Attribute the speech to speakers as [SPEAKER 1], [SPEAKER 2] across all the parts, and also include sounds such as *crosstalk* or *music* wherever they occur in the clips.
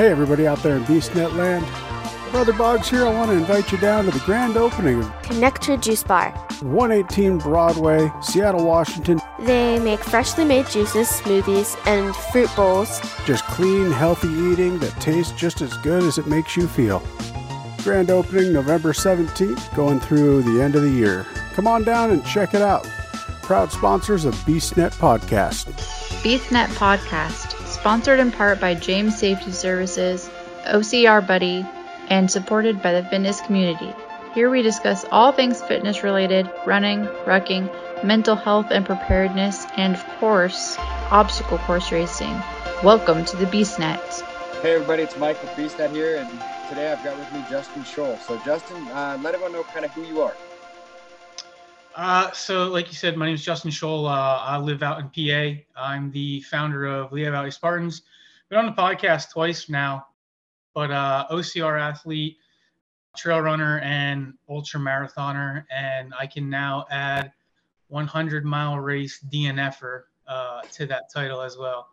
[SPEAKER 1] Hey, everybody out there in BeastNet land. Brother Boggs here. I want to invite you down to the grand opening of
[SPEAKER 2] Connector Juice Bar.
[SPEAKER 1] 118 Broadway, Seattle, Washington.
[SPEAKER 2] They make freshly made juices, smoothies, and fruit bowls.
[SPEAKER 1] Just clean, healthy eating that tastes just as good as it makes you feel. Grand opening November 17th, going through the end of the year. Come on down and check it out. Proud sponsors of BeastNet Podcast.
[SPEAKER 3] BeastNet Podcast, sponsored in part by James Safety Services, OCR Buddy, and supported by the fitness community. Here we discuss all things fitness related, running, rucking, mental health and preparedness, and of course, obstacle course racing. Welcome to the BeastNet.
[SPEAKER 4] Hey everybody, it's Mike with BeastNet here, and today I've got with me Justin Scholl. So Justin, uh, let everyone know kind of who you are.
[SPEAKER 5] Uh, so, like you said, my name is Justin Scholl. Uh, I live out in PA. I'm the founder of Lehigh Valley Spartans. Been on the podcast twice now, but uh, OCR athlete, trail runner, and ultra marathoner, and I can now add 100 mile race DNFer uh, to that title as well.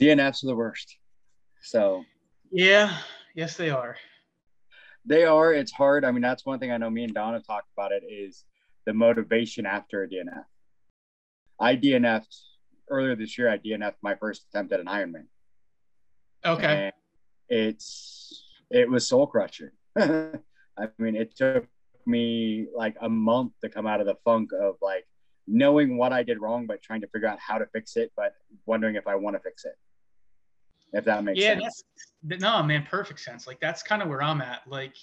[SPEAKER 4] DNFs are the worst. So
[SPEAKER 5] Yeah, yes, they are.
[SPEAKER 4] They are. It's hard. I mean, that's one thing I know. Me and Donna talked about it is the motivation after a DNF. I DNF'd earlier this year. I DNF'd my first attempt at an Ironman.
[SPEAKER 5] Okay.
[SPEAKER 4] And it's it was soul crushing. *laughs* I mean, it took me like a month to come out of the funk of like knowing what I did wrong, but trying to figure out how to fix it, but wondering if I want to fix it. If that makes
[SPEAKER 5] yeah,
[SPEAKER 4] sense.
[SPEAKER 5] that's no man, perfect sense. Like that's kind of where I'm at. Like,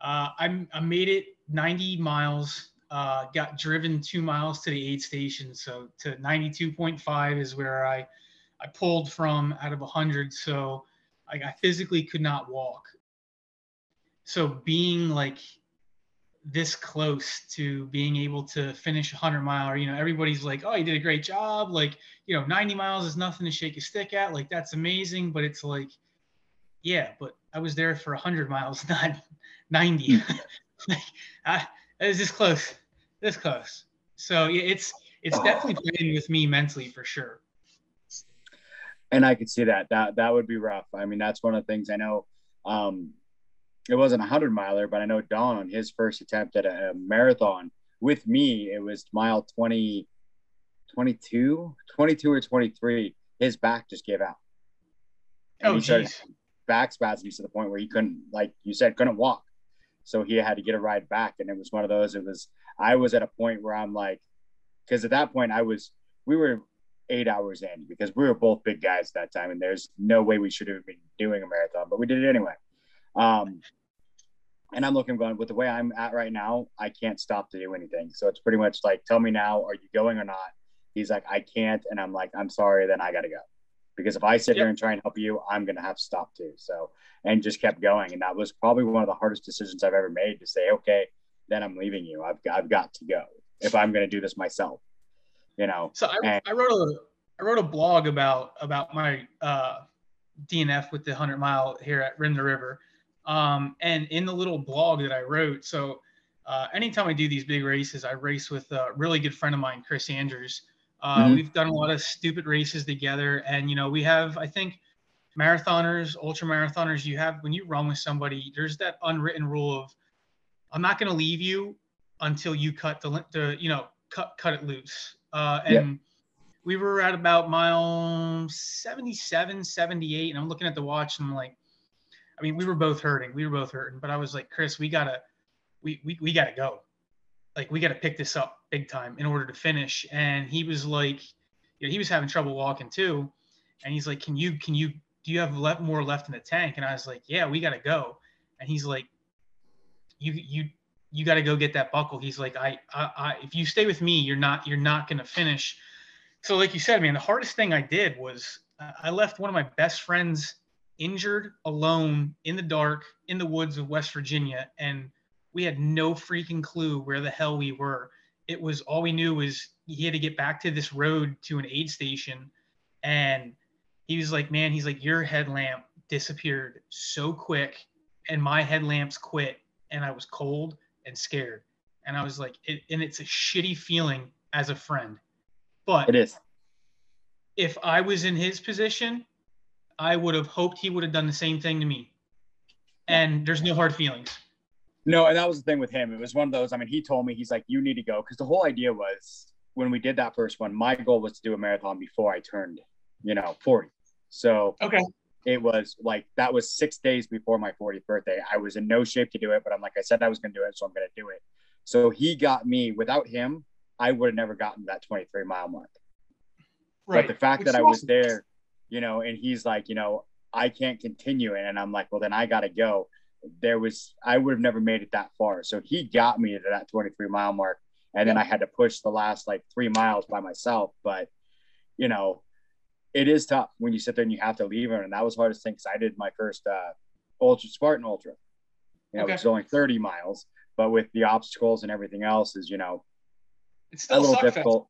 [SPEAKER 5] uh, I'm I made it 90 miles. Uh, got driven two miles to the aid station, so to 92.5 is where I I pulled from out of 100. So I, I physically could not walk. So being like this close to being able to finish a 100 mile, or, you know, everybody's like, oh, you did a great job. Like, you know, 90 miles is nothing to shake a stick at. Like, that's amazing. But it's like, yeah, but I was there for 100 miles, *laughs* not 90. *laughs* like, I, it was this close, this close. So yeah, it's it's definitely playing with me mentally for sure.
[SPEAKER 4] and I could see that that that would be rough. I mean, that's one of the things I know. Um, it wasn't a hundred miler, but I know Don on his first attempt at a, a marathon with me, it was mile 20, 22, 22 or 23. His back just gave out. And
[SPEAKER 5] Oh,
[SPEAKER 4] he started
[SPEAKER 5] geez.
[SPEAKER 4] back spasms to the point where he couldn't, like you said, couldn't walk. So he had to get a ride back. And it was one of those, it was, I was at a point where I'm like, because at that point I was, we were eight hours in because we were both big guys at that time. And there's no way we should have been doing a marathon, but we did it anyway. Um, and I'm looking, going with the way I'm at right now, I can't stop to do anything. So it's pretty much like, tell me now, are you going or not? He's like, I can't. And I'm like, I'm sorry, then I got to go. Because if I sit here and try and help you, I'm going to have to stop too. So, and just kept going. And that was probably one of the hardest decisions I've ever made to say, okay, then I'm leaving you. I've, I've got to go if I'm going to do this myself, you know?
[SPEAKER 5] So I,
[SPEAKER 4] And-
[SPEAKER 5] I wrote a I wrote a blog about about my uh, DNF with the 100 mile here at Rim to River. Um, and in the little blog that I wrote, so uh, anytime I do these big races, I race with a really good friend of mine, Chris Andrews. Uh,
[SPEAKER 4] Mhm.
[SPEAKER 5] We've done a lot of stupid races together, and you know we have I think marathoners, ultra marathoners. You have when you run with somebody, there's that unwritten rule of I'm not going to leave you until you cut the, the you know cut cut it loose. Uh, and we were at about mile 77, 78, and I'm looking at the watch and I'm like, I mean, we were both hurting. We were both hurting, but I was like, Chris, we gotta, we we, we gotta go. Like we gotta pick this up big time in order to finish. And he was like, you know, he was having trouble walking too. And he's like, Can you can you do you have left more left in the tank? And I was like, Yeah, we gotta go. And he's like, You you you got to go get that buckle. He's like, I, I, I, if you stay with me, you're not, you're not going to finish. So, like you said, man, the hardest thing I did was uh, I left one of my best friends injured, alone, in the dark, in the woods of West Virginia, and we had no freaking clue where the hell we were. It was all we knew was he had to get back to this road to an aid station, and he was like, man, he's like, your headlamp disappeared so quick, and my headlamps quit, and I was cold and scared. And I was like, it, and it's a shitty feeling as a friend. But
[SPEAKER 4] It is.
[SPEAKER 5] if I was in his position, I would have hoped he would have done the same thing to me. And there's no hard feelings.
[SPEAKER 4] No, and that was the thing with him. It was one of those. I mean, he told me he's like, "You need to go," because the whole idea was when we did that first one. My goal was to do a marathon before I turned, you know, forty. So
[SPEAKER 5] Okay.
[SPEAKER 4] it was like that was six days before my 40th birthday. I was in no shape to do it, but I'm like, I said I was going to do it, so I'm going to do it. So he got me. Without him, I would have never gotten that 23 mile mark.
[SPEAKER 5] Right.
[SPEAKER 4] But the fact
[SPEAKER 5] Which
[SPEAKER 4] that I was there, you know, and he's like, you know, I can't continue it. And I'm like, well, then I got to go. There was, I would have never made it that far. So he got me to that 23 mile mark. And then I had to push the last like three miles by myself. But, you know, it is tough when you sit there and you have to leave it. And that was the hardest thing because I did my first uh, Ultra Spartan Ultra. You know,
[SPEAKER 5] Okay.
[SPEAKER 4] it's only 30 miles, but with the obstacles and everything else is, you know,
[SPEAKER 5] It's
[SPEAKER 4] a little difficult.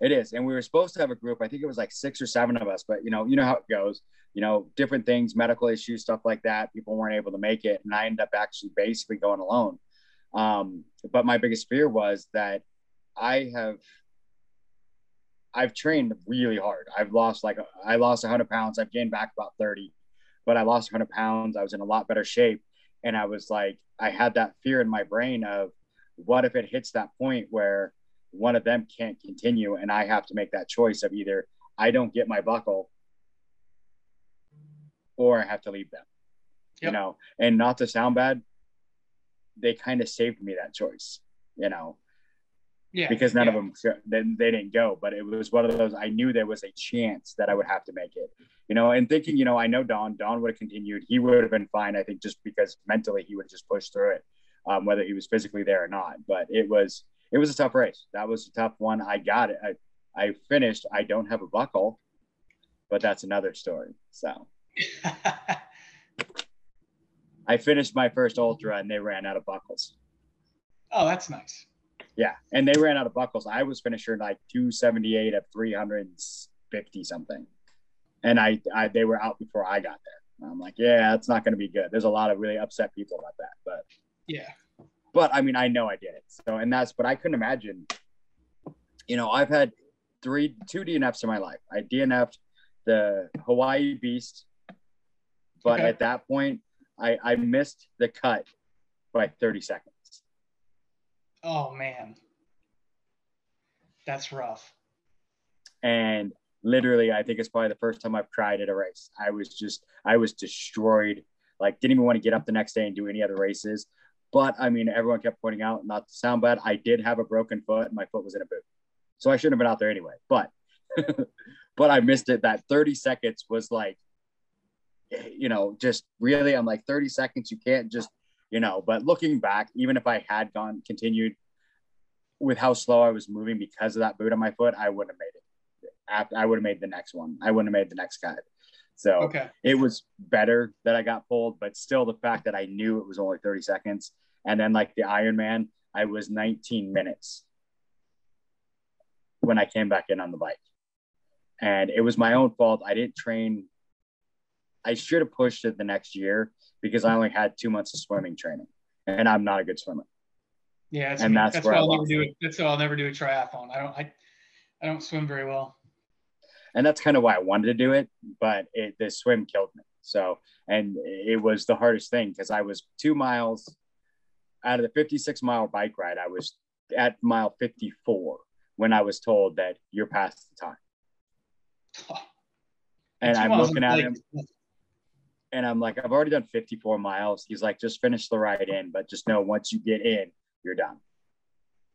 [SPEAKER 4] It is, and we were supposed to have a group. I think it was like six or seven of us, but you know, you know how it goes. You know, different things, medical issues, stuff like that. People weren't able to make it, and I ended up actually basically going alone. Um, but my biggest fear was that I have, I've trained really hard. I've lost like I lost 100 pounds. I've gained back about 30, but I lost 100 pounds. I was in a lot better shape, and I was like, I had that fear in my brain of, what if it hits that point where one of them can't continue and I have to make that choice of either I don't get my buckle or I have to leave them. You know, and not to sound bad, they kind of saved me that choice, you know,
[SPEAKER 5] Yeah.
[SPEAKER 4] because none
[SPEAKER 5] yeah.
[SPEAKER 4] of them they, they didn't go, but it was one of those I knew there was a chance that I would have to make it. You know, and thinking, you know, I know Don, Don would have continued. He would have been fine, I think, just because mentally he would have just pushed through it, um, whether he was physically there or not. But it was it was a tough race. That was a tough one. I got it. I, I finished. I don't have a buckle, but that's another story. So *laughs* I finished my first ultra and they ran out of buckles.
[SPEAKER 5] oh, that's nice.
[SPEAKER 4] Yeah. And they ran out of buckles. I was finishing like 278 of 350 something. And I, I they were out before I got there. I'm like, yeah, that's not going to be good. There's a lot of really upset people about that. But
[SPEAKER 5] Yeah.
[SPEAKER 4] But I mean, I know I did it. So, and that's, but I couldn't imagine, you know, I've had three, two DNFs in my life. I DNF'd the Hawaii Beast, but
[SPEAKER 5] Okay.
[SPEAKER 4] at that point, I, I missed the cut by 30 seconds.
[SPEAKER 5] Oh man. That's rough.
[SPEAKER 4] And literally, I think it's probably the first time I've cried at a race. I was just, I was destroyed. Like, didn't even want to get up the next day and do any other races. But I mean, everyone kept pointing out, not to sound bad, I did have a broken foot and my foot was in a boot. So I shouldn't have been out there anyway. But, *laughs* but I missed it. That 30 seconds was like, you know, just really, I'm like 30 seconds. You can't just, you know, but looking back, even if I had gone, continued with how slow I was moving because of that boot on my foot, I wouldn't have made it I would have made the next one. I wouldn't have made the next cut. So
[SPEAKER 5] Okay.
[SPEAKER 4] it was better that I got pulled, but still the fact that I knew it was only 30 seconds. And then like the Ironman, I was 19 minutes when I came back in on the bike. And it was my own fault. I didn't train. I should have pushed it the next year because I only had two months of swimming training. And I'm not a good swimmer.
[SPEAKER 5] Yeah. That's,
[SPEAKER 4] And that's
[SPEAKER 5] that's
[SPEAKER 4] where
[SPEAKER 5] I'll never do it. That's why I'll never do a triathlon. I don't. I, I don't swim very well.
[SPEAKER 4] and that's kind of why I wanted to do it, but it, the swim killed me. So, and it was the hardest thing because I was two miles out of the 56 mile bike ride. I was at mile 54 when I was told that you're past the time. *sighs* And I'm looking at
[SPEAKER 5] like-
[SPEAKER 4] him and I'm like, I've already done 54 miles. He's like, just finish the ride in, but just know once you get in, you're done.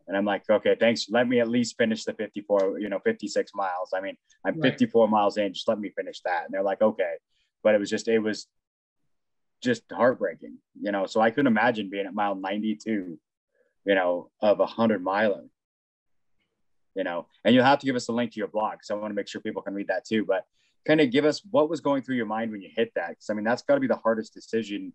[SPEAKER 4] And I'm like, okay, thanks. Let me at least finish the 54, you know, 56 miles. I mean, I'm
[SPEAKER 5] Right.
[SPEAKER 4] 54 miles in. Just let me finish that. And they're like, okay. But it was just, it was just heartbreaking, you know. So I couldn't imagine being at mile 92, you know, of a hundred miler, you know. And you'll have to give us a link to your blog because I want to make sure people can read that too. But kind of give us what was going through your mind when you hit that. Because I mean, that's got to be the hardest decision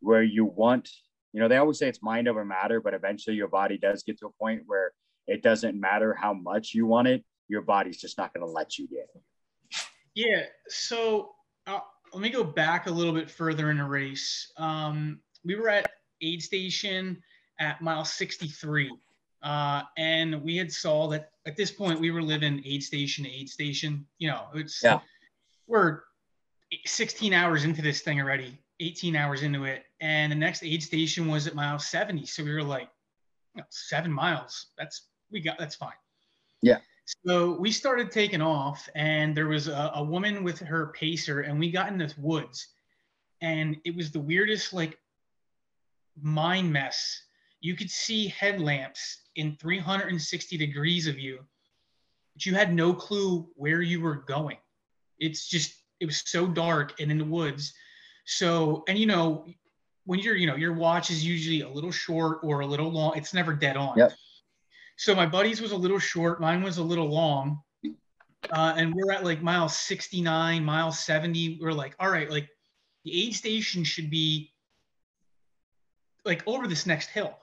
[SPEAKER 4] where you want, you know, they always say it's mind over matter, but eventually your body does get to a point where it doesn't matter how much you want it, your body's just not going to let you get it.
[SPEAKER 5] Yeah. So uh, let me go back a little bit further in the race. Um, we were at aid station at mile 63. Uh, and we had saw that at this point we were living aid station to aid station. You know, it's
[SPEAKER 4] Yeah.
[SPEAKER 5] we're 16 hours into this thing already, 18 hours into it, and the next aid station was at mile 70. So we were like, you know, seven miles. That's we got. That's fine.
[SPEAKER 4] Yeah.
[SPEAKER 5] So we started taking off, and there was a, a woman with her pacer, and we got in the woods, and it was the weirdest like mind mess. You could see headlamps in 360 degrees of you, but you had no clue where you were going. It's just it was so dark and in the woods. So and you know when you're you know your watch is usually a little short or a little long. It's never dead on.
[SPEAKER 4] Yep.
[SPEAKER 5] So my buddy's was a little short. Mine was a little long. Uh, and we're at like mile 69, mile 70. We're like, all right, like the aid station should be like over this next hill.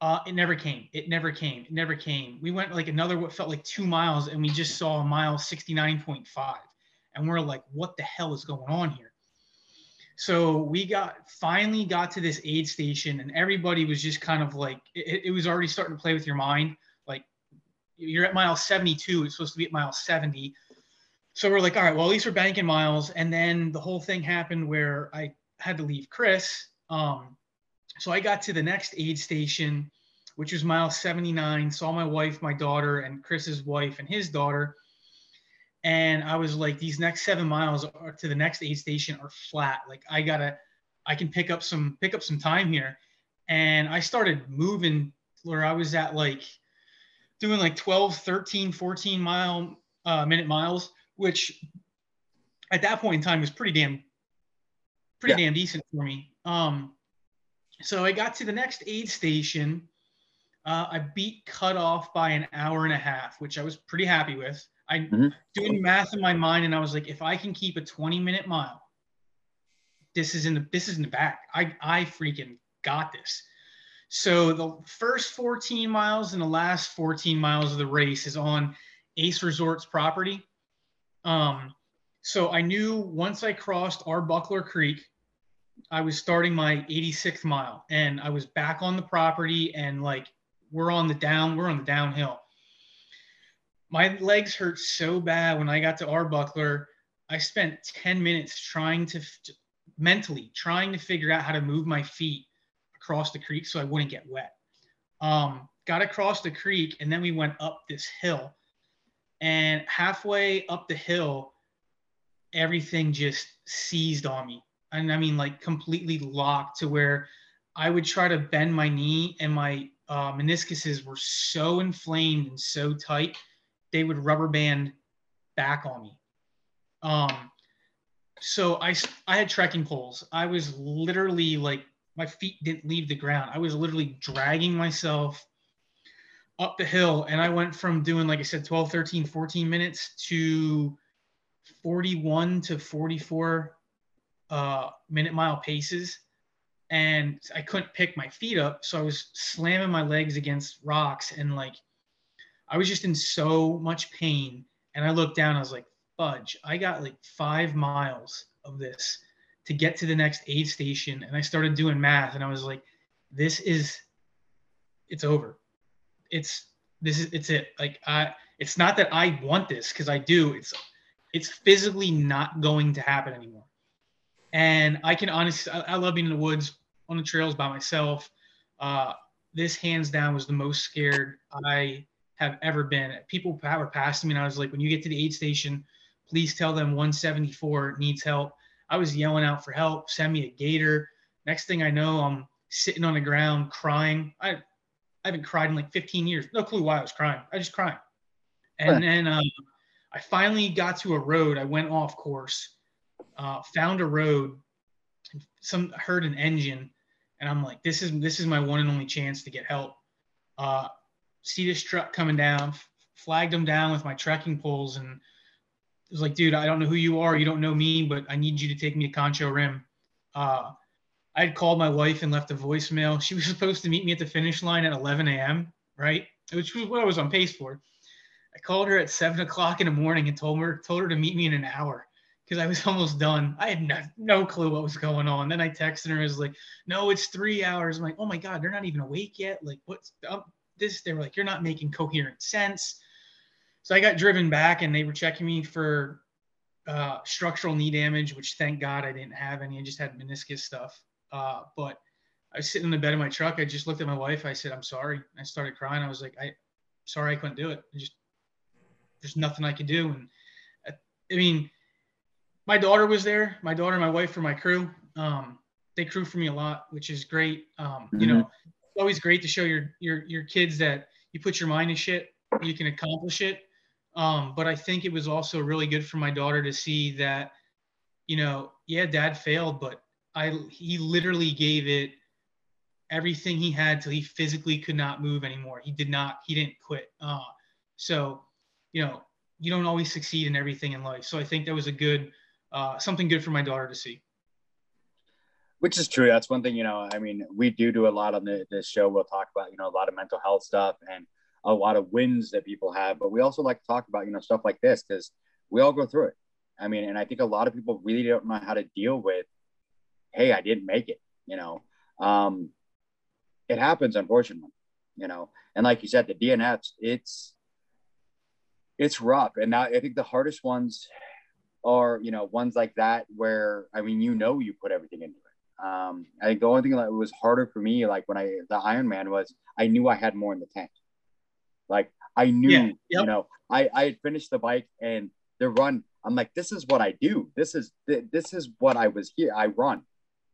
[SPEAKER 5] Uh, it never came. It never came. It never came. We went like another what felt like two miles, and we just saw a mile 69.5. And we're like, what the hell is going on here? So we got finally got to this aid station, and everybody was just kind of like, it, it was already starting to play with your mind. You're at mile 72, it's supposed to be at mile 70. So we're like, all right, well, at least we're banking miles. And then the whole thing happened where I had to leave Chris. Um, so I got to the next aid station, which was mile 79, saw my wife, my daughter, and Chris's wife and his daughter. And I was like, these next seven miles to the next aid station are flat. Like I gotta, I can pick up some pick up some time here. And I started moving where I was at like doing like 12, 13, 14 mile uh, minute miles, which at that point in time was pretty damn pretty
[SPEAKER 4] Yeah.
[SPEAKER 5] damn decent for me. Um, so I got to the next aid station. Uh, I beat cutoff by an hour and a half, which I was pretty happy with. I
[SPEAKER 4] Mhm.
[SPEAKER 5] doing math in my mind, and I was like, if I can keep a 20 minute mile, this is in the this is in the back. I I freaking got this. So the first 14 miles and the last 14 miles of the race is on Ace Resorts property. Um, so I knew once I crossed Arbuckle Creek, I was starting my 86th mile and I was back on the property and like we're on the down, we're on the downhill. My legs hurt so bad when I got to Arbuckle. I spent 10 minutes trying to mentally trying to figure out how to move my feet across the creek so I wouldn't get wet. Um, got across the creek and then we went up this hill. And halfway up the hill, everything just seized on me. And I mean, like completely locked to where I would try to bend my knee and my uh, meniscuses were so inflamed and so tight, they would rubber band back on me. Um, so I, I had trekking poles. I was literally like, my feet didn't leave the ground. I was literally dragging myself up the hill. And I went from doing, like I said, 12, 13, 14 minutes to 41 to 44 uh, minute mile paces. And I couldn't pick my feet up. So I was slamming my legs against rocks and like, I was just in so much pain. And I looked down, I was like, fudge, I got like five miles of this to get to the next aid station. And I started doing math and I was like, this is, it's over. It's, this is, it's it. Like, I, it's not that I want this because I do. It's, it's physically not going to happen anymore. And I can honestly, I, I love being in the woods on the trails by myself. Uh, this hands down was the most scared I have ever been. People were passing me, and I was like, when you get to the aid station, please tell them 174 needs help. I was yelling out for help, send me a gator. Next thing I know, I'm sitting on the ground crying. I, I haven't cried in like 15 years. No clue why I was crying. I just crying. And then um, I finally got to a road. I went off course, uh, found a road, some heard an engine, and I'm like, this is this is my one and only chance to get help. Uh, see this truck coming down, flagged him down with my trekking poles, and was like, dude, I don't know who you are, you don't know me, but I need you to take me to Concho Rim. Uh, I had called my wife and left a voicemail. She was *laughs* supposed to meet me at the finish line at 11 a.m. Right, which was what I was on pace for. I called her at seven o'clock in the morning and told her told her to meet me in an hour because I was *laughs* almost done. I had no, no clue what was going on. Then I texted her. I was like, "No, it's three hours." I'm like, "Oh my god, they're not even awake yet." Like, what's up? This? They were like, "You're not making coherent sense." So I got driven back, and they were checking me for uh, structural knee damage, which thank God I didn't have any. I just had meniscus stuff. Uh, but I was sitting in the bed of my truck. I just looked at my wife. I said, "I'm sorry." I started crying. I was like, "I, sorry, I couldn't do it. I just there's nothing I could do." And I, uh, I mean, my daughter was there. My daughter, and my wife, for my crew. Um, they crew for me a lot, which is great. Um, mm-hmm. You know, it's always great to show your your your kids that you put your mind in shit, you can accomplish it. Um, but I think it was also really good for my daughter to see that, you know, yeah, dad failed, but I he literally gave it everything he had till he physically could not move anymore. He did not, he didn't quit. Uh, so, you know, you don't always succeed in everything in life. So I think that was a good, uh, something good for my daughter to see.
[SPEAKER 4] Which is true. That's one thing, you know, I mean, we do do a lot on the, this show. We'll talk about, you know, a lot of mental health stuff and a lot of wins that people have, but we also like to talk about, you know, stuff like this because we all go through it. I mean, and I think a lot of people really don't know how to deal with, hey, I didn't make it, you know. Um, it happens, unfortunately, you know. And like you said, the DNFs, it's it's rough. And now I think the hardest ones are, you know, ones like that where I mean, you know, you put everything into it. Um, I think the only thing that was harder for me, like when I the Ironman was, I knew I had more in the tank. Like I knew, yeah, yep. you know, I I had finished the bike and the run. I'm like, this is what I do. This is this is what I was here. I run.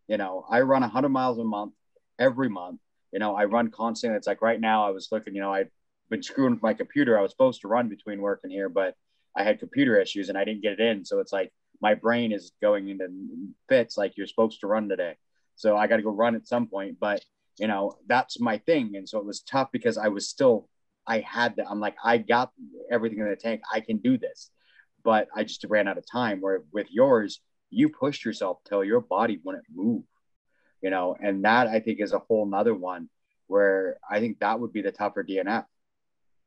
[SPEAKER 4] You know, I run 100 miles a month every month. You know, I run constantly. It's like right now I was looking. You know, I've been screwing with my computer. I was supposed to run between work and here, but I had computer issues and I didn't get it in. So it's like my brain is going into fits. Like you're supposed to run today, so I got to go run at some point. But you know, that's my thing. And so it was tough because I was still I had that. I'm like, I got everything in the tank. I can do this. But I just ran out of time. Where with yours, you pushed yourself till your body wouldn't move, you know, and that I think is a whole nother one where I think that would be the tougher DNF,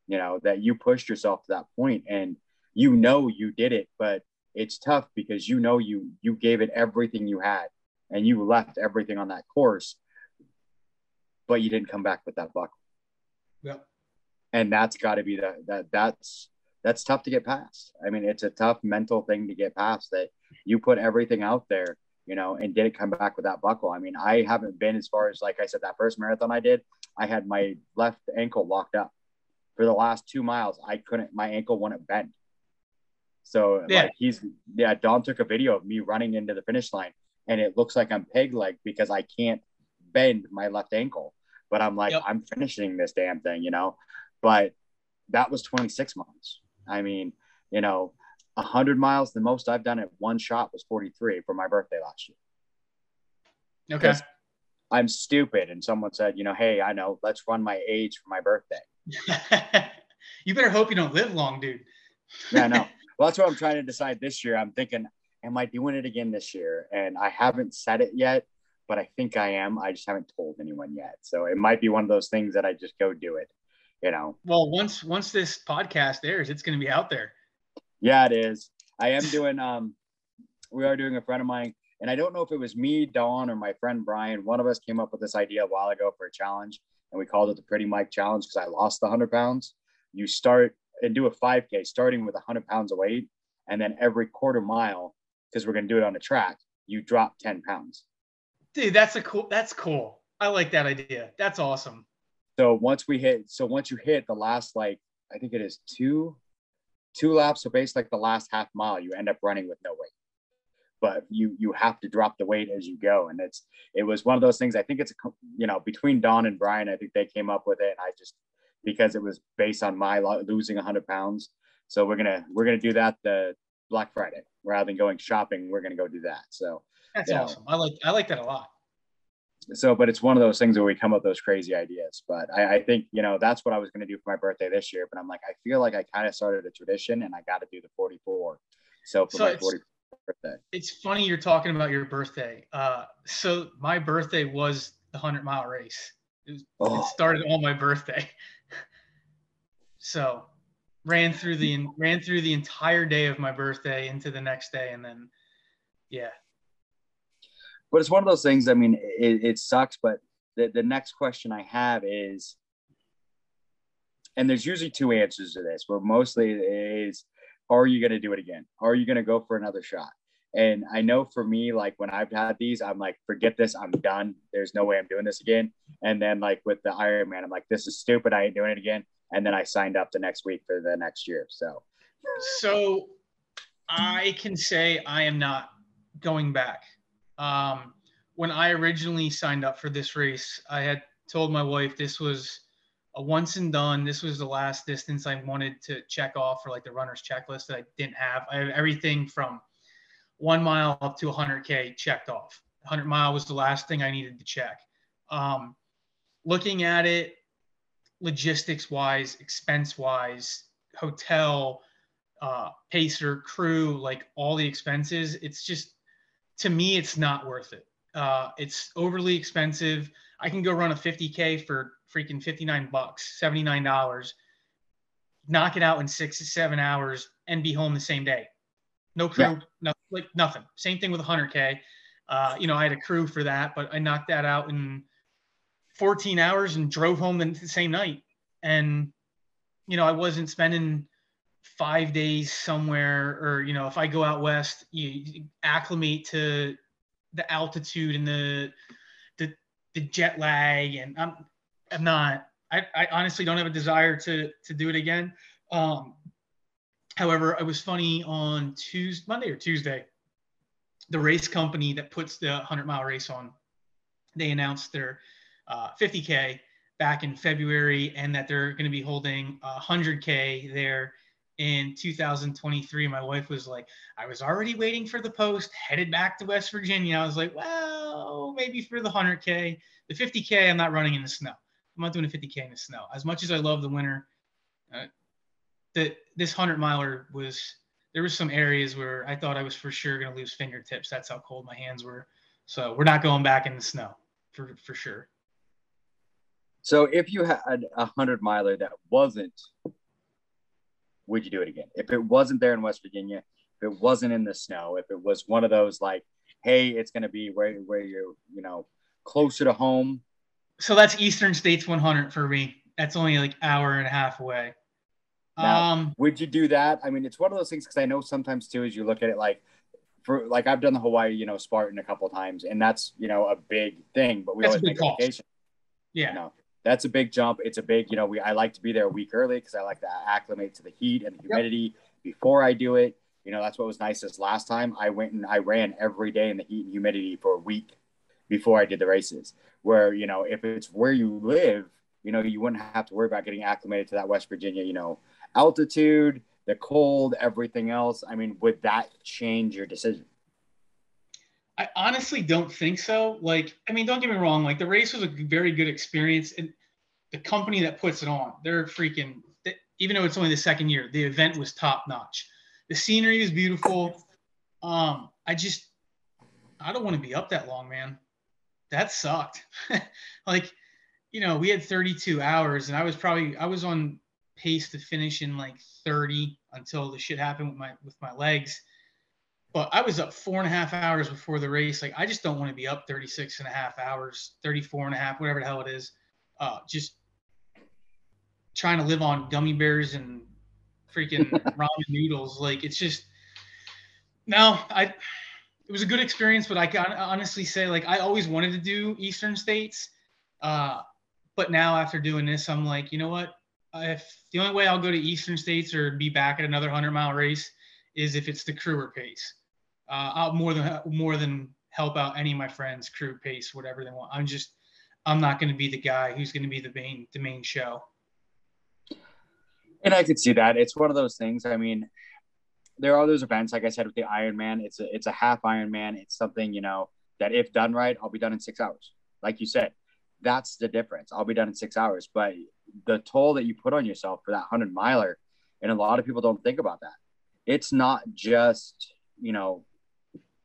[SPEAKER 4] you know, that you pushed yourself to that point and you know you did it, but it's tough because you know you you gave it everything you had and you left everything on that course, but you didn't come back with that buckle.
[SPEAKER 5] Yep
[SPEAKER 4] and that's got to be the that that's that's tough to get past. I mean, it's a tough mental thing to get past that you put everything out there, you know, and didn't come back with that buckle. I mean, I haven't been as far as like I said that first marathon I did, I had my left ankle locked up for the last two miles. I couldn't, my ankle wouldn't bend. So yeah. like he's yeah, Don took a video of me running into the finish line and it looks like I'm peg leg because I can't bend my left ankle. But I'm like, yep. I'm finishing this damn thing, you know but that was 26 miles. I mean, you know, 100 miles, the most I've done at one shot was 43 for my birthday last year.
[SPEAKER 5] Okay.
[SPEAKER 4] I'm stupid. And someone said, you know, hey, I know, let's run my age for my birthday. *laughs*
[SPEAKER 5] you better hope you don't live long, dude.
[SPEAKER 4] yeah, no. *laughs* Well, that's what I'm trying to decide this year. I'm thinking, am I doing it again this year? And I haven't said it yet, but I think I am. I just haven't told anyone yet. So it might be one of those things that I just go do it you know.
[SPEAKER 5] Well, once once this podcast airs, it's going to be out there.
[SPEAKER 4] Yeah, it is. I am doing. Um, we are doing a friend of mine, and I don't know if it was me, Dawn, or my friend Brian. One of us came up with this idea a while ago for a challenge, and we called it the Pretty Mike Challenge because I lost the hundred pounds. You start and do a 5K starting with 100 pounds of weight, and then every quarter mile, because we're going to do it on the track, you drop 10 pounds.
[SPEAKER 5] Dude, that's a cool. That's cool. I like that idea. That's awesome.
[SPEAKER 4] So once we hit, so once you hit the last like I think it is two, two laps. So basically, like the last half mile, you end up running with no weight. But you you have to drop the weight as you go, and it's it was one of those things. I think it's a you know between Don and Brian, I think they came up with it. And I just because it was based on my losing 100 pounds. So we're gonna we're gonna do that the Black Friday rather than going shopping. We're gonna go do that. So
[SPEAKER 5] that's awesome. Know. I like I like that a lot
[SPEAKER 4] so but it's one of those things where we come up with those crazy ideas but I, I think you know that's what i was going to do for my birthday this year but i'm like i feel like i kind of started a tradition and i got to do the 44 so for so my 40 birthday.
[SPEAKER 5] It's funny you're talking about your birthday. Uh, so my birthday was the 100 mile race. It, was, oh. it started on my birthday. *laughs* So ran through the ran through the entire day of my birthday into the next day and then yeah
[SPEAKER 4] but it's one of those things. I mean, it, it sucks, but the, the next question I have is, and there's usually two answers to this, but mostly is are you going to do it again? Are you going to go for another shot? And I know for me, like when I've had these, I'm like, forget this, I'm done. There's no way I'm doing this again. And then like with the Ironman, I'm like, this is stupid. I ain't doing it again. And then I signed up the next week for the next year. So,
[SPEAKER 5] so I can say I am not going back. Um, when I originally signed up for this race, I had told my wife this was a once and done. This was the last distance I wanted to check off for like the runner's checklist that I didn't have. I have everything from one mile up to 100K checked off. 100 mile was the last thing I needed to check. Um, looking at it, logistics wise, expense wise, hotel, uh, pacer, crew, like all the expenses, it's just, to me, it's not worth it. Uh, it's overly expensive. I can go run a 50K for freaking 59 bucks, $79, knock it out in six to seven hours, and be home the same day. No crew, yeah. no, like nothing. Same thing with 100K. Uh, you know, I had a crew for that, but I knocked that out in 14 hours and drove home the same night. And, you know, I wasn't spending five days somewhere, or, you know, if I go out west, you acclimate to the altitude and the, the, the jet lag. And I'm, I'm not, I, I honestly don't have a desire to, to do it again. Um, However, it was funny on Tuesday, Monday or Tuesday, the race company that puts the 100 mile race on, they announced their uh, 50K back in February and that they're going to be holding 100K there in 2023. My wife was like, I was already waiting for the post, headed back to West Virginia. I was like, well, maybe for the 100K. The 50K, I'm not running in the snow. I'm not doing a 50K in the snow. As much as I love the winter, uh, that this hundred miler was there was some areas where I thought I was for sure going to lose fingertips. That's how cold my hands were. So we're not going back in the snow for for sure.
[SPEAKER 4] So if you had a hundred miler that wasn't, would you do it again? If it wasn't there in West Virginia, if it wasn't in the snow, if it was one of those like, hey, it's going to be where where you're, you know, closer to home.
[SPEAKER 5] So that's Eastern States 100 for me. That's only like hour and a half away.
[SPEAKER 4] Now, um, would you do that? I mean, it's one of those things because I know sometimes too, as you look at it, like for like I've done the Hawaii, you know, Spartan a couple times, and that's you know a big thing. But we always make a vacation.
[SPEAKER 5] Yeah,
[SPEAKER 4] you know, that's a big jump. It's a big, you know, we I like to be there a week early because I like to acclimate to the heat and the humidity yep. before I do it. You know, that's what was nice this last time. I went and I ran every day in the heat and humidity for a week before I did the races. Where you know, if it's where you live, you know, you wouldn't have to worry about getting acclimated to that West Virginia, you know, altitude, the cold, everything else. I mean, would that change your decision?
[SPEAKER 5] I honestly don't think so. Like, I mean, don't get me wrong. Like, the race was a very good experience, and the company that puts it on, they're freaking. Even though it's only the second year, the event was top notch. The scenery is beautiful. Um, I just, I don't want to be up that long, man. That sucked. *laughs* like, you know, we had 32 hours, and I was probably I was on pace to finish in like 30 until the shit happened with my with my legs. But I was up four and a half hours before the race. Like I just don't want to be up 36 and a half hours, 34 and a half, whatever the hell it is. Uh, just trying to live on gummy bears and freaking *laughs* ramen noodles. Like it's just no, I it was a good experience, but I can honestly say like I always wanted to do Eastern States. Uh, but now after doing this, I'm like, you know what? if the only way I'll go to Eastern States or be back at another hundred mile race is if it's the crewer pace. Uh, I'll more than more than help out any of my friends crew pace whatever they want. I'm just I'm not going to be the guy who's going to be the main the main show.
[SPEAKER 4] And I could see that. It's one of those things. I mean, there are those events, like I said, with the Ironman. It's a it's a half Ironman. It's something you know that if done right, I'll be done in six hours. Like you said, that's the difference. I'll be done in six hours. But the toll that you put on yourself for that 100 miler, and a lot of people don't think about that. It's not just, you know,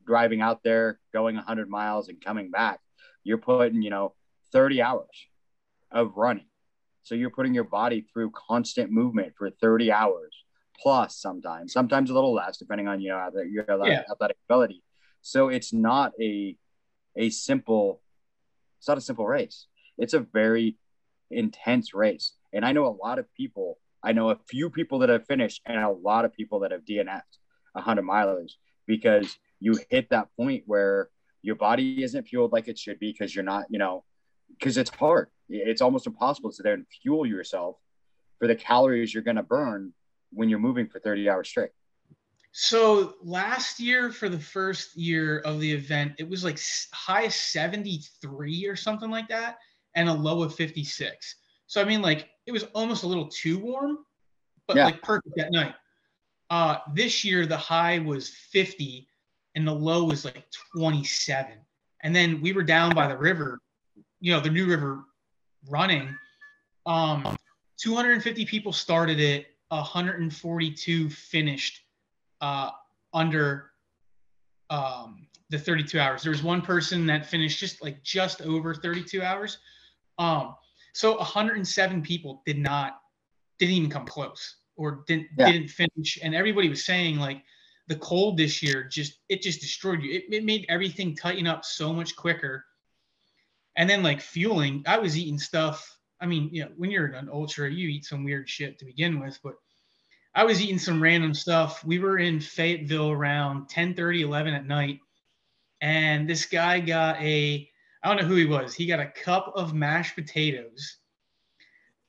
[SPEAKER 4] driving out there, going 100 miles and coming back. You're putting, you know, 30 hours of running. So you're putting your body through constant movement for 30 hours plus sometimes, sometimes a little less, depending on, you know, your yeah. athletic ability. So it's not a, a simple, it's not a simple race. It's a very intense race. And I know a lot of people I know a few people that have finished and a lot of people that have DNF'd 100 milers because you hit that point where your body isn't fueled like it should be because you're not, you know, because it's hard. It's almost impossible to sit there and fuel yourself for the calories you're going to burn when you're moving for 30 hours straight.
[SPEAKER 5] So last year, for the first year of the event, it was like high 73 or something like that, and a low of 56. So I mean, like it was almost a little too warm, but yeah. like perfect at night. Uh, this year the high was 50, and the low was like 27. And then we were down by the river, you know, the New River running. Um, 250 people started it, 142 finished uh, under um, the 32 hours. There was one person that finished just like just over 32 hours. Um, so 107 people did not didn't even come close or didn't yeah. didn't finish. And everybody was saying like the cold this year just it just destroyed you. It, it made everything tighten up so much quicker. And then like fueling, I was eating stuff. I mean, you know, when you're an ultra, you eat some weird shit to begin with, but I was eating some random stuff. We were in Fayetteville around 10 30, 11 at night. And this guy got a, I don't know who he was. He got a cup of mashed potatoes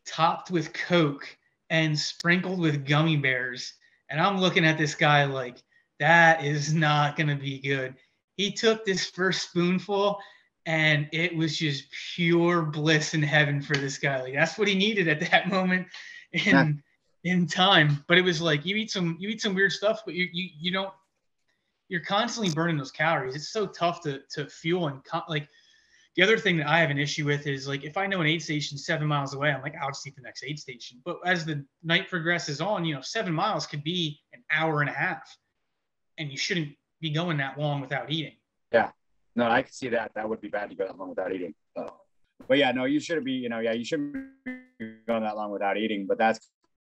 [SPEAKER 5] topped with Coke and sprinkled with gummy bears. And I'm looking at this guy like, that is not going to be good. He took this first spoonful and it was just pure bliss in heaven for this guy. Like that's what he needed at *laughs* that moment. And in time. But it was like you eat some you eat some weird stuff, but you you you don't you're constantly burning those calories. It's so tough to to fuel and co- like the other thing that I have an issue with is like if I know an aid station seven miles away, I'm like I'll just eat the next aid station. But as the night progresses on, you know, seven miles could be an hour and a half, and you shouldn't be going that long without eating.
[SPEAKER 4] Yeah, no, I can see that. That would be bad to go that long without eating. So. But yeah, no, you shouldn't be. You know, yeah, you shouldn't be going that long without eating. But that's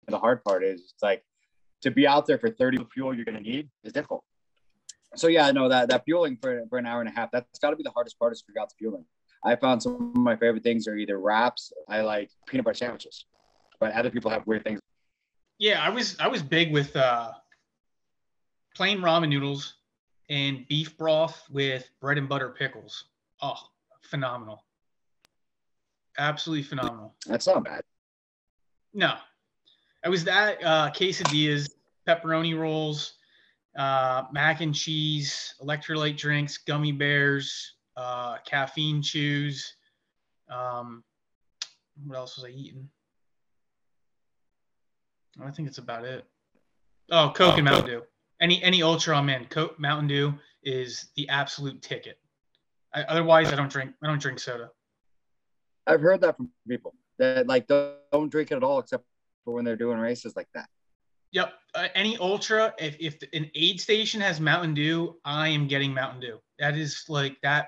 [SPEAKER 4] the hard part is it's like to be out there for 30 fuel you're going to need is difficult. So yeah, no, that that fueling for, for an hour and a half, that's got to be the hardest part is figure out the fueling. I found some of my favorite things are either wraps. I like peanut butter sandwiches, but other people have weird things.
[SPEAKER 5] Yeah, I was I was big with uh, plain ramen noodles and beef broth with bread and butter pickles. Oh, phenomenal! Absolutely phenomenal.
[SPEAKER 4] That's not bad.
[SPEAKER 5] No, it was that uh, quesadillas, pepperoni rolls, uh, mac and cheese, electrolyte drinks, gummy bears, uh, caffeine chews. Um, what else was I eating? I think it's about it. Oh, Coke oh, and Mountain Dew. Any any ultra I'm in. Coke Mountain Dew is the absolute ticket. I, otherwise, I don't drink. I don't drink soda.
[SPEAKER 4] I've heard that from people that like don't, don't drink it at all except for when they're doing races like that.
[SPEAKER 5] Yep. Uh, any ultra, if, if an aid station has Mountain Dew, I am getting Mountain Dew. That is like that.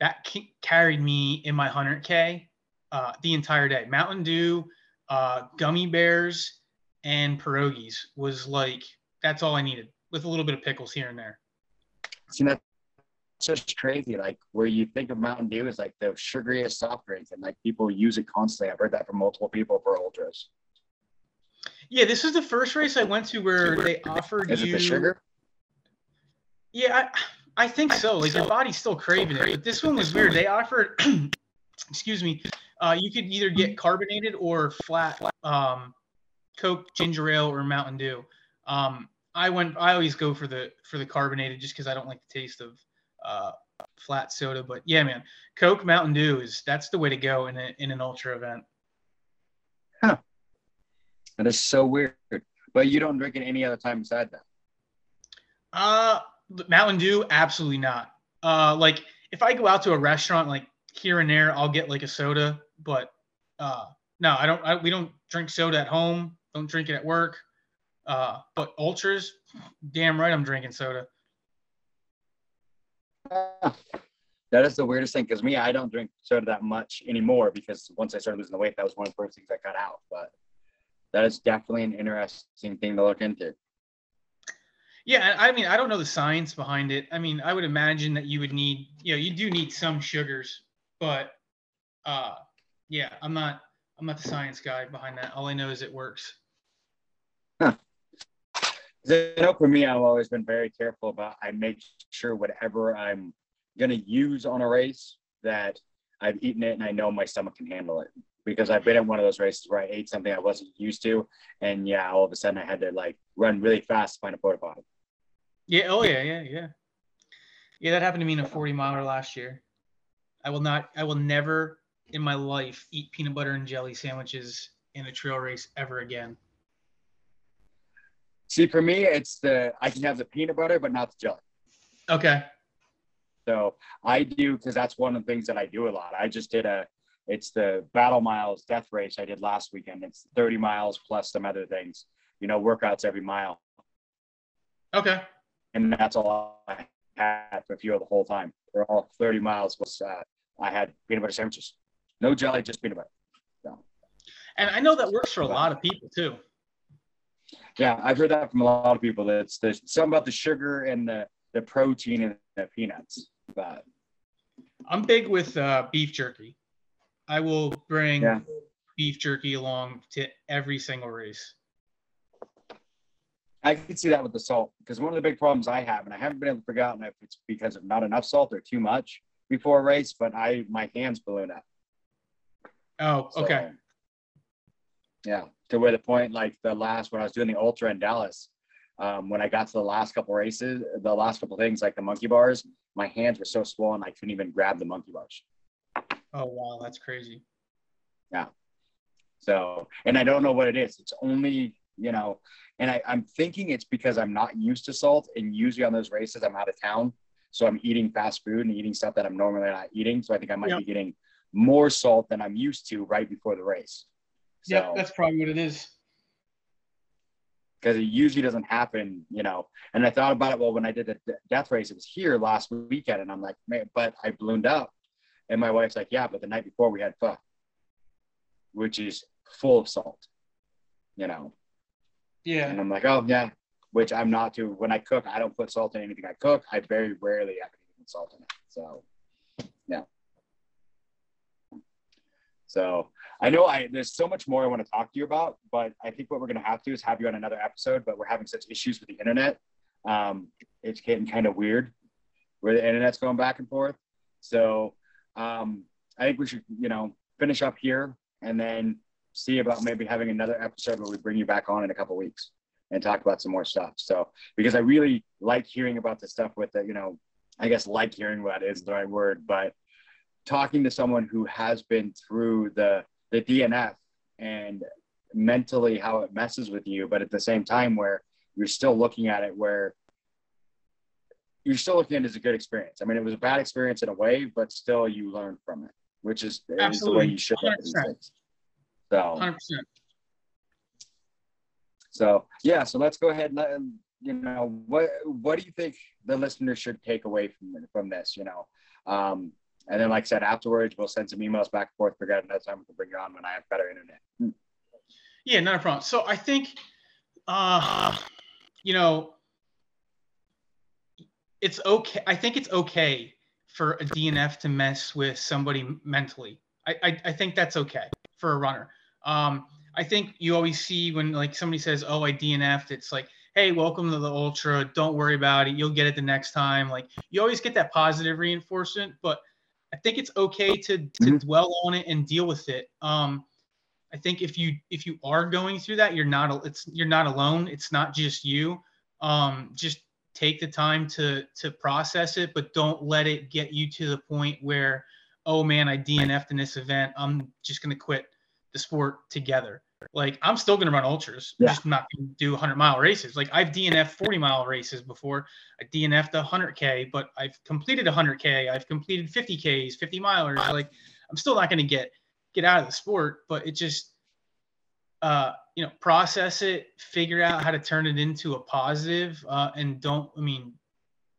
[SPEAKER 5] That carried me in my 100K uh, the entire day. Mountain Dew, uh, gummy bears, and pierogies was like, that's all I needed with a little bit of pickles here and there.
[SPEAKER 4] See, that's just crazy. Like, where you think of Mountain Dew is like the sugariest soft drink, and like people use it constantly. I've heard that from multiple people for ultras.
[SPEAKER 5] Yeah, this is the first race I went to where they offered
[SPEAKER 4] is
[SPEAKER 5] you.
[SPEAKER 4] Is it the sugar?
[SPEAKER 5] Yeah, I, I think so. Like your body's still craving it, but this one was weird. They offered, *clears throat* excuse me, uh, you could either get carbonated or flat um, Coke, ginger ale, or Mountain Dew. Um, I went. I always go for the for the carbonated just because I don't like the taste of uh, flat soda. But yeah, man, Coke, Mountain Dew is that's the way to go in a, in an ultra event.
[SPEAKER 4] Huh. That is so weird. But you don't drink it any other time besides that.
[SPEAKER 5] Uh, Mountain Dew, absolutely not. Uh, like if I go out to a restaurant, like here and there, I'll get like a soda. But uh, no, I don't. I, we don't drink soda at home. Don't drink it at work. Uh, but ultras, damn right, I'm drinking soda.
[SPEAKER 4] That is the weirdest thing because me, I don't drink soda that much anymore because once I started losing the weight, that was one of the first things I cut out. But that is definitely an interesting thing to look into.
[SPEAKER 5] Yeah, I mean, I don't know the science behind it. I mean, I would imagine that you would need, you know, you do need some sugars, but uh, yeah, I'm not, I'm not the science guy behind that. All I know is it works.
[SPEAKER 4] I know for me, I've always been very careful about. I make sure whatever I'm going to use on a race that I've eaten it and I know my stomach can handle it. Because I've been in one of those races where I ate something I wasn't used to, and yeah, all of a sudden I had to like run really fast to find a porta potty.
[SPEAKER 5] Yeah. Oh yeah. Yeah. Yeah. Yeah. That happened to me in a 40 miler last year. I will not. I will never in my life eat peanut butter and jelly sandwiches in a trail race ever again.
[SPEAKER 4] See, for me, it's the I can have the peanut butter, but not the jelly.
[SPEAKER 5] Okay.
[SPEAKER 4] So I do because that's one of the things that I do a lot. I just did a it's the battle miles death race I did last weekend. It's 30 miles plus some other things, you know, workouts every mile.
[SPEAKER 5] Okay.
[SPEAKER 4] And that's all I had for fuel the whole time. For all 30 miles was uh, I had peanut butter sandwiches. No jelly, just peanut butter. So.
[SPEAKER 5] And I know that works for a lot of people too.
[SPEAKER 4] Yeah, I've heard that from a lot of people. That it's the something about the sugar and the the protein and the peanuts. But
[SPEAKER 5] I'm big with uh, beef jerky. I will bring
[SPEAKER 4] Yeah.
[SPEAKER 5] beef jerky along to every single race.
[SPEAKER 4] I can see that with the salt because one of the big problems I have, and I haven't been able to figure out if it's because of not enough salt or too much before a race, but I my hands balloon up.
[SPEAKER 5] Oh,
[SPEAKER 4] So,
[SPEAKER 5] okay.
[SPEAKER 4] Yeah, to where the point like the last when I was doing the ultra in Dallas, um, when I got to the last couple races, the last couple things like the monkey bars, my hands were so swollen I couldn't even grab the monkey bars.
[SPEAKER 5] Oh wow, that's crazy. Yeah.
[SPEAKER 4] So, and I don't know what it is. It's only, you know, and I, I'm thinking it's because I'm not used to salt. And usually on those races, I'm out of town. So I'm eating fast food and eating stuff that I'm normally not eating. So I think I might
[SPEAKER 5] Yep.
[SPEAKER 4] be getting more salt than I'm used to right before the race. So,
[SPEAKER 5] Yeah, that's probably what it is.
[SPEAKER 4] because it usually doesn't happen, you know. And I thought about it. Well, when I did the de- death race, it was here last weekend, and I'm like, man, but I ballooned up. And my wife's like, yeah, but the night before we had pho, which is full of salt, you know.
[SPEAKER 5] Yeah.
[SPEAKER 4] And I'm like, oh yeah, which I'm not to. When I cook, I don't put salt in anything I cook. I very rarely have anything salt in it. So, yeah. So I know I there's so much more I want to talk to you about, but I think what we're gonna have to is have you on another episode. But we're having such issues with the internet. Um, it's getting kind of weird where the internet's going back and forth. So um, I think we should, you know, finish up here and then see about maybe having another episode where we bring you back on in a couple weeks and talk about some more stuff. So because I really like hearing about the stuff with the, you know, I guess like hearing what is the right word, but talking to someone who has been through the the DNF and mentally how it messes with you, but at the same time where you're still looking at it where you're still looking at it as a good experience. I mean, it was a bad experience in a way, but still you learn from it, which is, is the way you should look
[SPEAKER 5] 100%.
[SPEAKER 4] So,
[SPEAKER 5] 100%.
[SPEAKER 4] so yeah, so let's go ahead and let, you know what what do you think the listeners should take away from from this? You know, um, and then like I said, afterwards we'll send some emails back and forth. Out another time we can bring you on when I have better internet.
[SPEAKER 5] Yeah, not a problem. So I think, uh, you know, it's okay. I think it's okay for a DNF to mess with somebody mentally. I, I, I think that's okay for a runner. Um, I think you always see when like somebody says, "Oh, I DNF'd," it's like, "Hey, welcome to the ultra. Don't worry about it. You'll get it the next time." Like you always get that positive reinforcement, but I think it's okay to to
[SPEAKER 4] Mhm.
[SPEAKER 5] dwell on it and deal with it. Um, I think if you if you are going through that, you're not it's you're not alone. It's not just you. Um, just take the time to to process it, but don't let it get you to the point where, oh man, I DNF'd in this event. I'm just gonna quit the sport together. Like I'm still gonna run ultras.
[SPEAKER 4] Yeah.
[SPEAKER 5] just not gonna do 100 mile races. Like I've DNF 40 mile races before. I DNF'd 100k, but I've completed 100k. I've completed 50ks, 50 milers. Like I'm still not gonna get get out of the sport, but it just uh, you know, process it, figure out how to turn it into a positive, uh, and don't, I mean,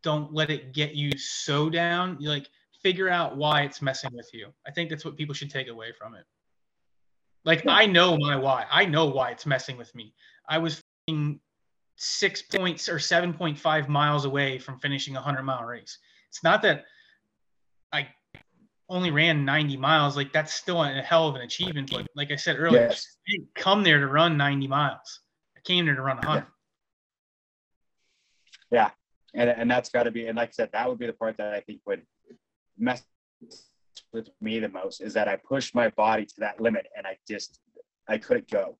[SPEAKER 5] don't let it get you so down. You like figure out why it's messing with you. I think that's what people should take away from it. Like I know my why. I know why it's messing with me. I was six points or 7.5 miles away from finishing a 100 mile race. It's not that I only ran 90 miles, like that's still a hell of an achievement. But like I said earlier,
[SPEAKER 4] Yes.
[SPEAKER 5] I didn't come there to run 90 miles. I came there to run 100.
[SPEAKER 4] Yeah, and and that's got to be and like I said, that would be the part that I think would mess with me the most is that I pushed my body to that limit and I just I couldn't go.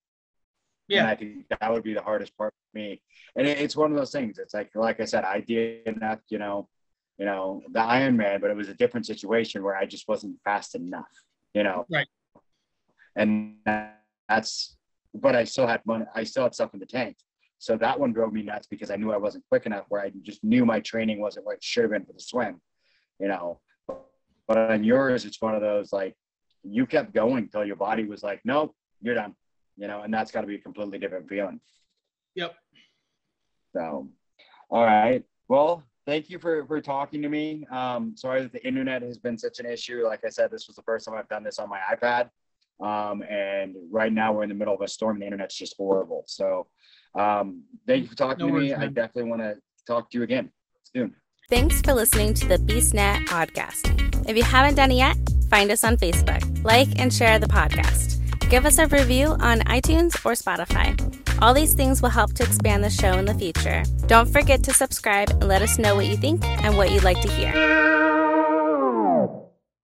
[SPEAKER 4] And
[SPEAKER 5] Yeah.
[SPEAKER 4] I think that would be the hardest part for me. And it, it's one of those things. It's like like I said, I did enough, you know, you know, the Ironman, but it was a different situation where I just wasn't fast enough, you know.
[SPEAKER 5] Right.
[SPEAKER 4] And that's but I still had money, I still had stuff in the tank. So that one drove me nuts because I knew I wasn't quick enough where I just knew my training wasn't what it should have been for the swim, you know. But on yours, it's one of those like you kept going until your body was like, nope, you're done, you know, and that's got to be a completely different feeling.
[SPEAKER 5] Yep.
[SPEAKER 4] So, all right. Well, thank you for for talking to me. Um, sorry that the internet has been such an issue. Like I said, this was the first time I've done this on my iPad. Um, and right now we're in the middle of a storm. The internet's just horrible. So, um, thank you for talking
[SPEAKER 5] No
[SPEAKER 4] to
[SPEAKER 5] worries,
[SPEAKER 4] me. I definitely want to talk to you again soon.
[SPEAKER 6] Thanks for listening to the BeastNet podcast. If you haven't done it yet, find us on Facebook, like and share the podcast. Give us a review on iTunes or Spotify. All these things will help to expand the show in the future. Don't forget to subscribe and let us know what you think and what you'd like to hear.